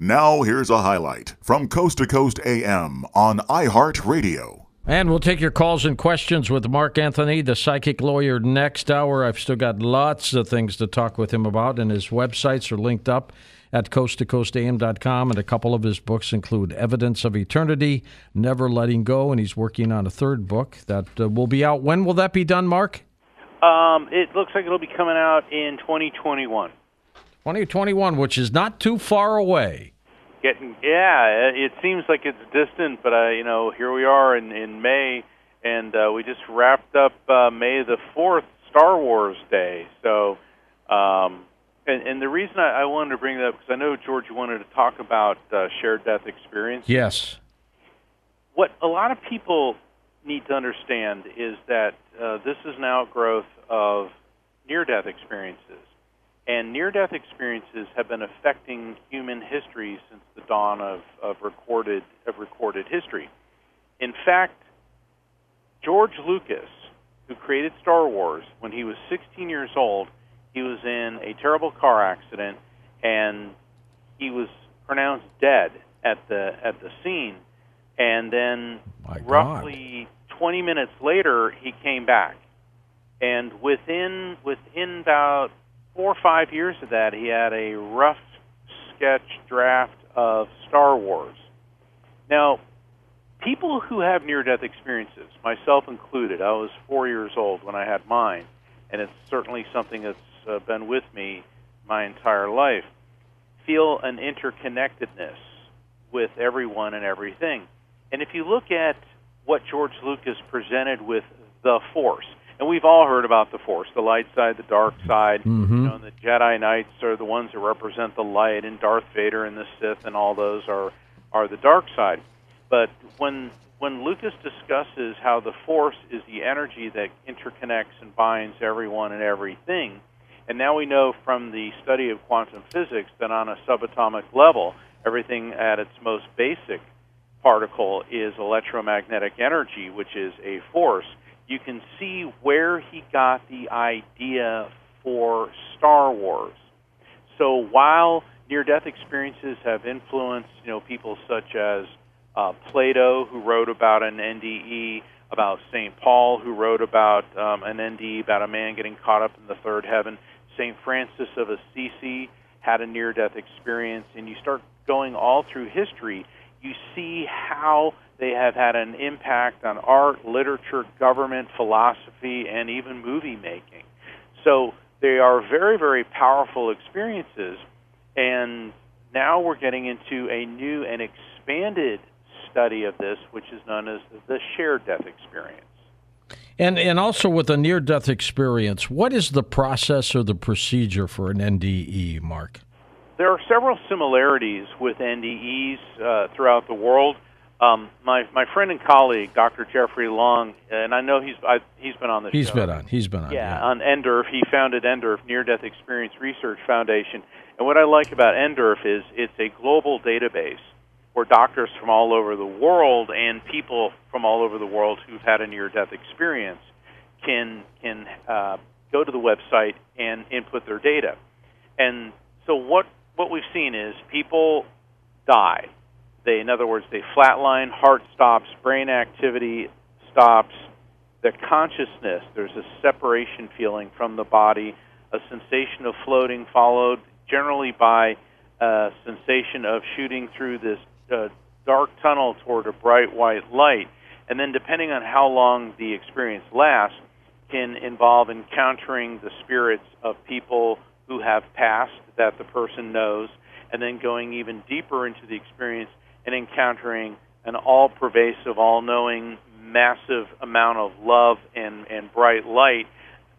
Now, here's a highlight from Coast to Coast AM on iHeartRadio. And we'll take your calls and questions with Mark Anthony, the psychic lawyer, next hour. I've still got lots of things to talk with him about, and his websites are linked up at coasttocoastam.com. And a couple of his books include Evidence of Eternity, Never Letting Go, and he's working on a third book that uh, will be out. When will that be done, Mark? Um, it looks like it'll be coming out in 2021. 2021, which is not too far away. Getting yeah, it seems like it's distant, but uh, you know, here we are in in May, and uh, we just wrapped up uh, May the fourth, Star Wars Day. So, um, and, and the reason I, I wanted to bring that up because I know George you wanted to talk about uh, shared death experience. Yes. What a lot of people need to understand is that uh, this is an outgrowth of near-death experiences. And near death experiences have been affecting human history since the dawn of, of recorded of recorded history. In fact, George Lucas, who created Star Wars, when he was 16 years old, he was in a terrible car accident and he was pronounced dead at the at the scene. And then My roughly 20 minutes later, he came back. And within within about four or five years of that, he had a rough sketch draft of Star Wars. Now, people who have near death experiences, myself included, I was four years old when I had mine, and it's certainly something that's uh, been with me my entire life, feel an interconnectedness with everyone and everything. And if you look at what George Lucas presented with the Force, and we've all heard about the Force, the light side, the dark side. Mm-hmm. You know, and the Jedi Knights are the ones that represent the light, and Darth Vader and the Sith, and all those are are the dark side. But when when Lucas discusses how the Force is the energy that interconnects and binds everyone and everything, and now we know from the study of quantum physics that on a subatomic level, everything at its most basic particle is electromagnetic energy, which is a force you can see where he got the idea for Star Wars. So while near-death experiences have influenced, you know, people such as uh, Plato, who wrote about an NDE, about St. Paul, who wrote about um, an NDE about a man getting caught up in the third heaven. St. Francis of Assisi had a near-death experience, and you start going all through history, you see how they have had an impact on art, literature, government, philosophy, and even movie making. So they are very, very powerful experiences. And now we're getting into a new and expanded study of this, which is known as the shared death experience. And and also with a near death experience, what is the process or the procedure for an NDE, Mark? There are several similarities with NDEs uh, throughout the world. Um, my my friend and colleague, Dr. Jeffrey Long, and I know he's I, he's been on the He's show. been on. He's been on. Yeah, on NDERF. He founded NDERF, Near Death Experience Research Foundation. And what I like about NDERF is it's a global database where doctors from all over the world and people from all over the world who've had a near death experience can can uh, go to the website and input their data. And so what what we've seen is people die. They, in other words, they flatline, heart stops, brain activity stops, the consciousness, there's a separation feeling from the body, a sensation of floating, followed generally by a sensation of shooting through this uh, dark tunnel toward a bright white light. And then, depending on how long the experience lasts, can involve encountering the spirits of people who have passed that the person knows, and then going even deeper into the experience and encountering an all pervasive, all knowing, massive amount of love and, and bright light,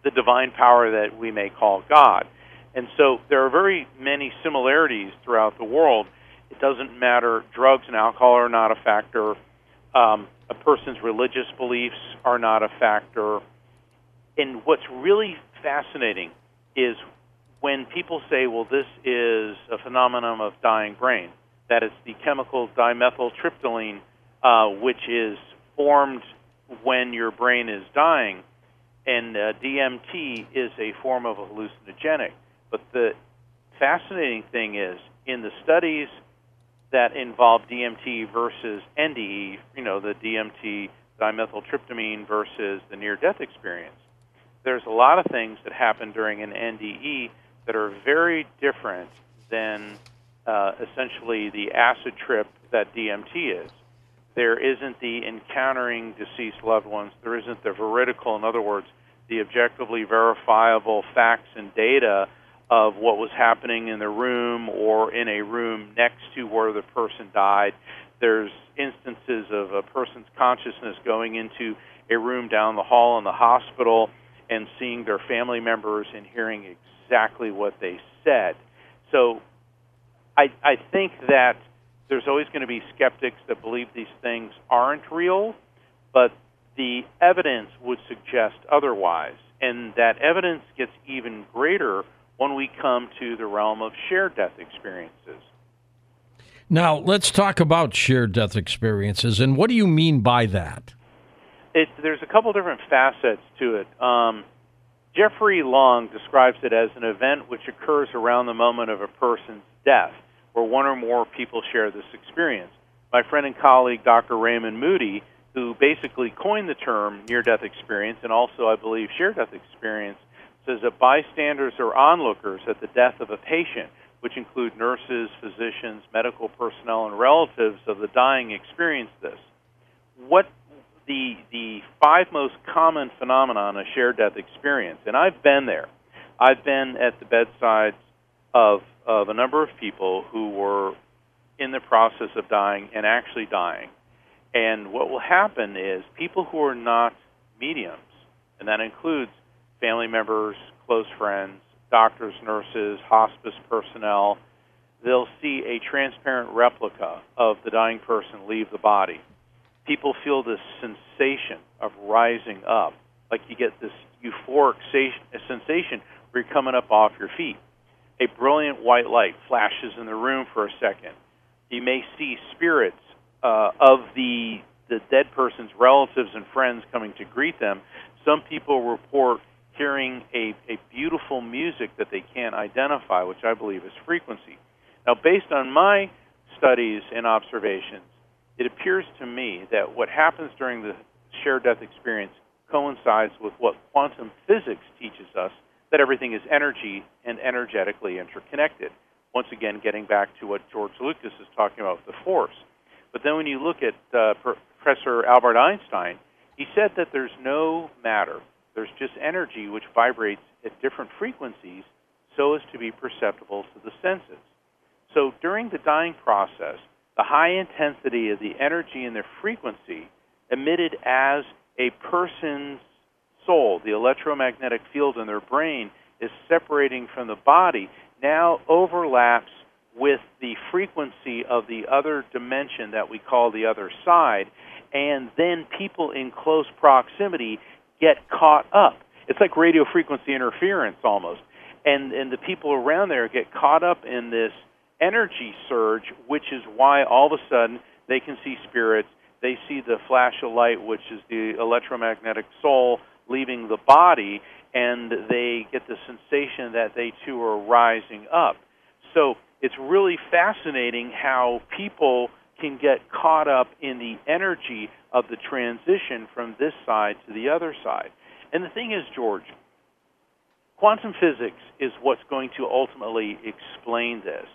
the divine power that we may call God. And so there are very many similarities throughout the world. It doesn't matter, drugs and alcohol are not a factor, um, a person's religious beliefs are not a factor. And what's really fascinating is when people say, well, this is a phenomenon of dying brain, that it's the chemical dimethyltryptamine, uh, which is formed when your brain is dying, and uh, DMT is a form of a hallucinogenic. But the fascinating thing is, in the studies that involve DMT versus NDE, you know, the DMT dimethyltryptamine versus the near death experience. There's a lot of things that happen during an NDE that are very different than uh, essentially the acid trip that DMT is. There isn't the encountering deceased loved ones. There isn't the veridical, in other words, the objectively verifiable facts and data of what was happening in the room or in a room next to where the person died. There's instances of a person's consciousness going into a room down the hall in the hospital and seeing their family members and hearing exactly what they said. So I, I think that there's always going to be skeptics that believe these things aren't real, but the evidence would suggest otherwise. And that evidence gets even greater when we come to the realm of shared death experiences. Now, let's talk about shared death experiences. And what do you mean by that? It, there's a couple different facets to it. Um, Jeffrey Long describes it as an event which occurs around the moment of a person's death, where one or more people share this experience. My friend and colleague, Dr. Raymond Moody, who basically coined the term near death experience and also, I believe, shared death experience, says that bystanders or onlookers at the death of a patient, which include nurses, physicians, medical personnel, and relatives of the dying, experience this. What the the five most common phenomenon of shared death experience, and I've been there. I've been at the bedside of of a number of people who were in the process of dying and actually dying. And what will happen is people who are not mediums, and that includes family members, close friends, doctors, nurses, hospice personnel, they'll see a transparent replica of the dying person leave the body. People feel this sensation of rising up, like you get this euphoric sensation where you're coming up off your feet. A brilliant white light flashes in the room for a second. You may see spirits uh, of the the dead person's relatives and friends coming to greet them. Some people report hearing a, a beautiful music that they can't identify, which I believe is frequency. Now, based on my studies and observations, it appears to me that what happens during the shared death experience coincides with what quantum physics teaches us that everything is energy and energetically interconnected. Once again, getting back to what George Lucas is talking about the force. But then when you look at uh, Professor Albert Einstein, he said that there's no matter there's just energy which vibrates at different frequencies so as to be perceptible to the senses. So during the dying process, the high intensity of the energy and the frequency emitted as a person's soul, the electromagnetic field in their brain, is separating from the body, now overlaps with the frequency of the other dimension that we call the other side, and then people in close proximity get caught up. It's like radio frequency interference almost. And and the people around there get caught up in this energy surge, which is why all of a sudden they can see spirits. They see the flash of light, which is the electromagnetic soul leaving the body, and they get the sensation that they too are rising up. So it's really fascinating how people can get caught up in the energy of the transition from this side to the other side. And the thing is, George, quantum physics is what's going to ultimately explain this.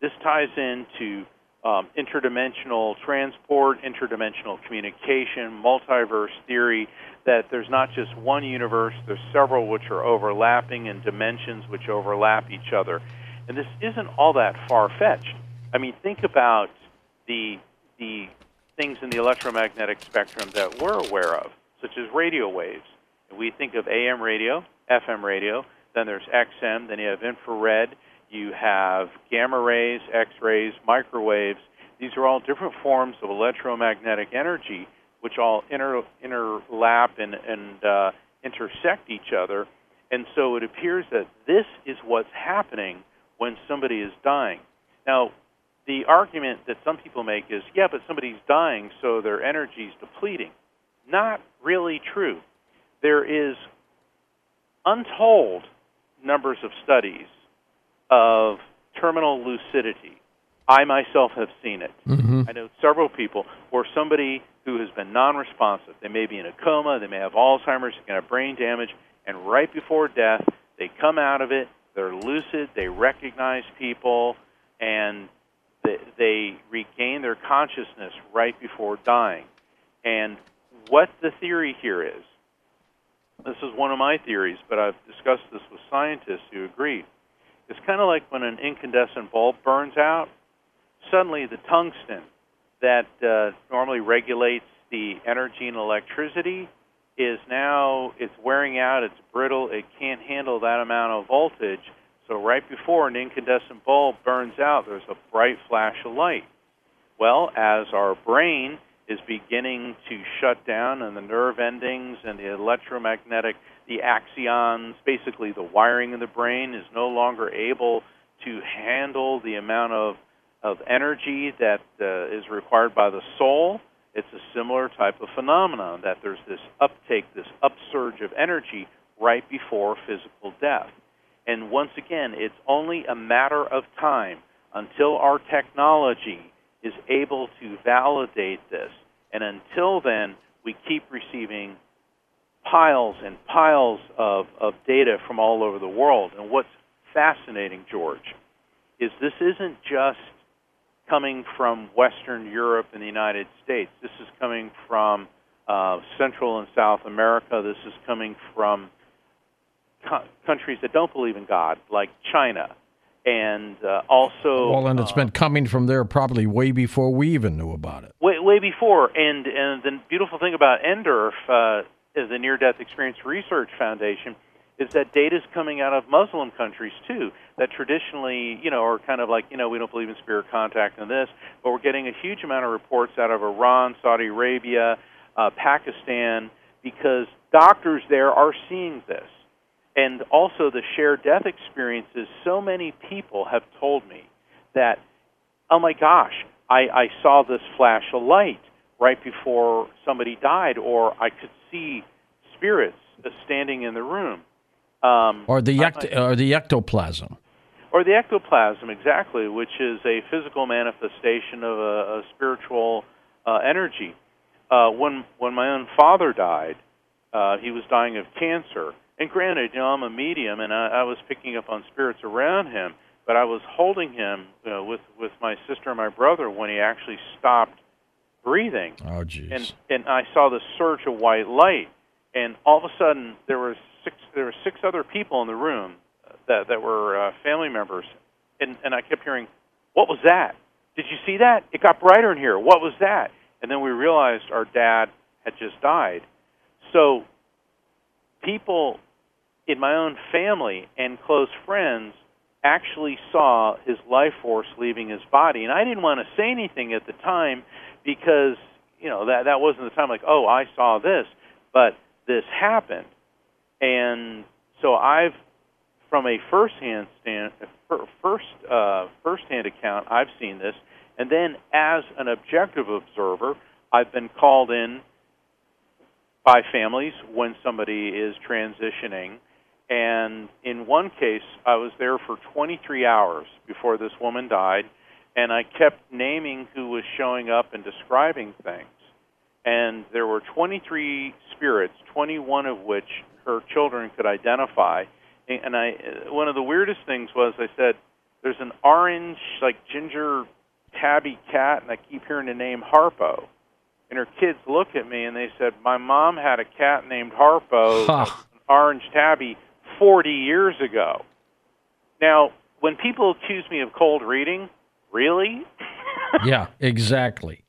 This ties into um, interdimensional transport, interdimensional communication, multiverse theory, that there's not just one universe, there's several which are overlapping and dimensions which overlap each other. And this isn't all that far fetched. I mean, think about the the things in the electromagnetic spectrum that we're aware of, such as radio waves. We think of AM radio, FM radio, then there's XM, then you have infrared, you have gamma rays, X rays, microwaves. These are all different forms of electromagnetic energy which all inter, interlap and, and uh, intersect each other. And so it appears that this is what's happening when somebody is dying. Now, the argument that some people make is, yeah, but somebody's dying, so their energy is depleting. Not really true. There is untold numbers of studies of terminal lucidity. I myself have seen it. Mm-hmm. I know several people where somebody who has been non-responsive, they may be in a coma, they may have Alzheimer's, they can have brain damage, and right before death, they come out of it, they're lucid, they recognize people, and they, they regain their consciousness right before dying. And what the theory here is, this is one of my theories, but I've discussed this with scientists who agree. It's kind of like when an incandescent bulb burns out. Suddenly, the tungsten that uh, normally regulates the energy and electricity is now it's wearing out. It's brittle. It can't handle that amount of voltage. So right before an incandescent bulb burns out, there's a bright flash of light. Well, as our brain is beginning to shut down and the nerve endings and the electromagnetic the axions basically the wiring in the brain is no longer able to handle the amount of of energy that uh, is required by the soul it's a similar type of phenomenon that there's this uptake this upsurge of energy right before physical death and once again it's only a matter of time until our technology is able to validate this. And until then, we keep receiving piles and piles of, of data from all over the world. And what's fascinating, George, is this isn't just coming from Western Europe and the United States. This is coming from uh, Central and South America. This is coming from co- countries that don't believe in God, like China and uh, also Well, and it's uh, been coming from there probably way before we even knew about it. way way before. And and the beautiful thing about NDERF, is the Near Death Experience Research Foundation, is that data is coming out of Muslim countries too. That traditionally, you know, are kind of like, you know, we don't believe in spirit contact and this, but we're getting a huge amount of reports out of Iran, Saudi Arabia, uh, Pakistan, because doctors there are seeing this and also the shared death experiences so many people have told me that oh my gosh i i saw this flash of light right before somebody died or i could see spirits standing in the room. Um, Or the ect- or the ectoplasm. or the ectoplasm exactly which is a physical manifestation of a, a spiritual uh, energy. Uh, when when my own father died uh, he was dying of cancer. And granted you know i'm a medium and i, I was picking up on spirits around him but i was holding him you know, with with my sister and my brother when he actually stopped breathing Oh, jeez. and and I saw this surge of white light, and all of a sudden there were six there were six other people in the room that that were uh, family members, and and I kept hearing, "What was that? Did you see that? It got brighter in here. What was that?" And then we realized our dad had just died. So people in my own family and close friends actually saw his life force leaving his body. And I didn't want to say anything at the time because you know that that wasn't the time like oh I saw this but this happened. And so I've from a first hand stand first uh first hand account I've seen this. And then as an objective observer I've been called in by families when somebody is transitioning and in one case, I was there for 23 hours before this woman died, and I kept naming who was showing up and describing things. And there were 23 spirits, 21 of which her children could identify. And I, one of the weirdest things was I said, "There's an orange, like ginger, tabby cat, and I keep hearing the name Harpo." And her kids looked at me and they said, "My mom had a cat named Harpo." Ha. an orange tabby 40 years ago. Now, when people accuse me of cold reading, really? yeah, exactly.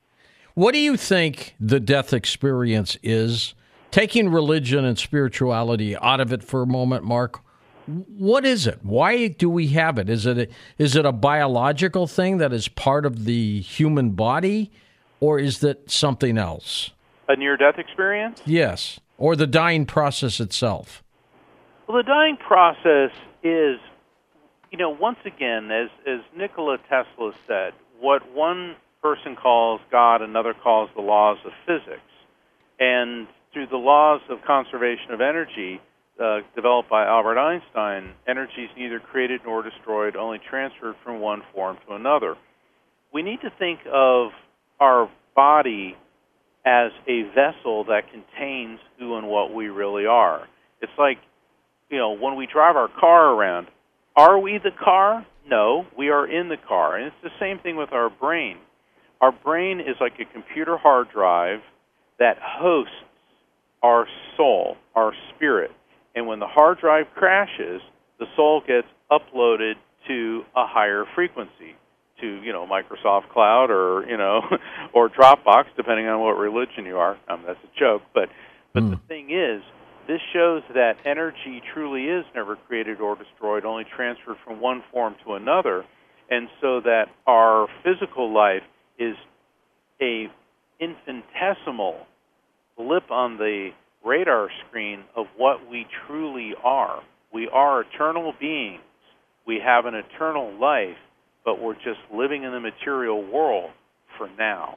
What do you think the death experience is? Taking religion and spirituality out of it for a moment, Mark. What is it? Why do we have it? Is it a, is it a biological thing that is part of the human body, or is that something else? A near death experience? Yes, or the dying process itself. Well, the dying process is, you know, once again, as, as Nikola Tesla said, what one person calls God, another calls the laws of physics. And through the laws of conservation of energy, uh, developed by Albert Einstein, energy is neither created nor destroyed, only transferred from one form to another. we need to think of our body as a vessel that contains who and what we really are. It's like, you know, when we drive our car around, are we the car? No, we are in the car. And it's the same thing with our brain. Our brain is like a computer hard drive that hosts our soul, our spirit. And when the hard drive crashes, the soul gets uploaded to a higher frequency to you know Microsoft Cloud or you know or Dropbox, depending on what religion you are. Um, that's a joke, but but mm. the thing is, this shows that energy truly is never created or destroyed, only transferred from one form to another, and so that our physical life is a infinitesimal blip on the radar screen of what we truly are. We are eternal beings. We have an eternal life but we're just living in the material world for now.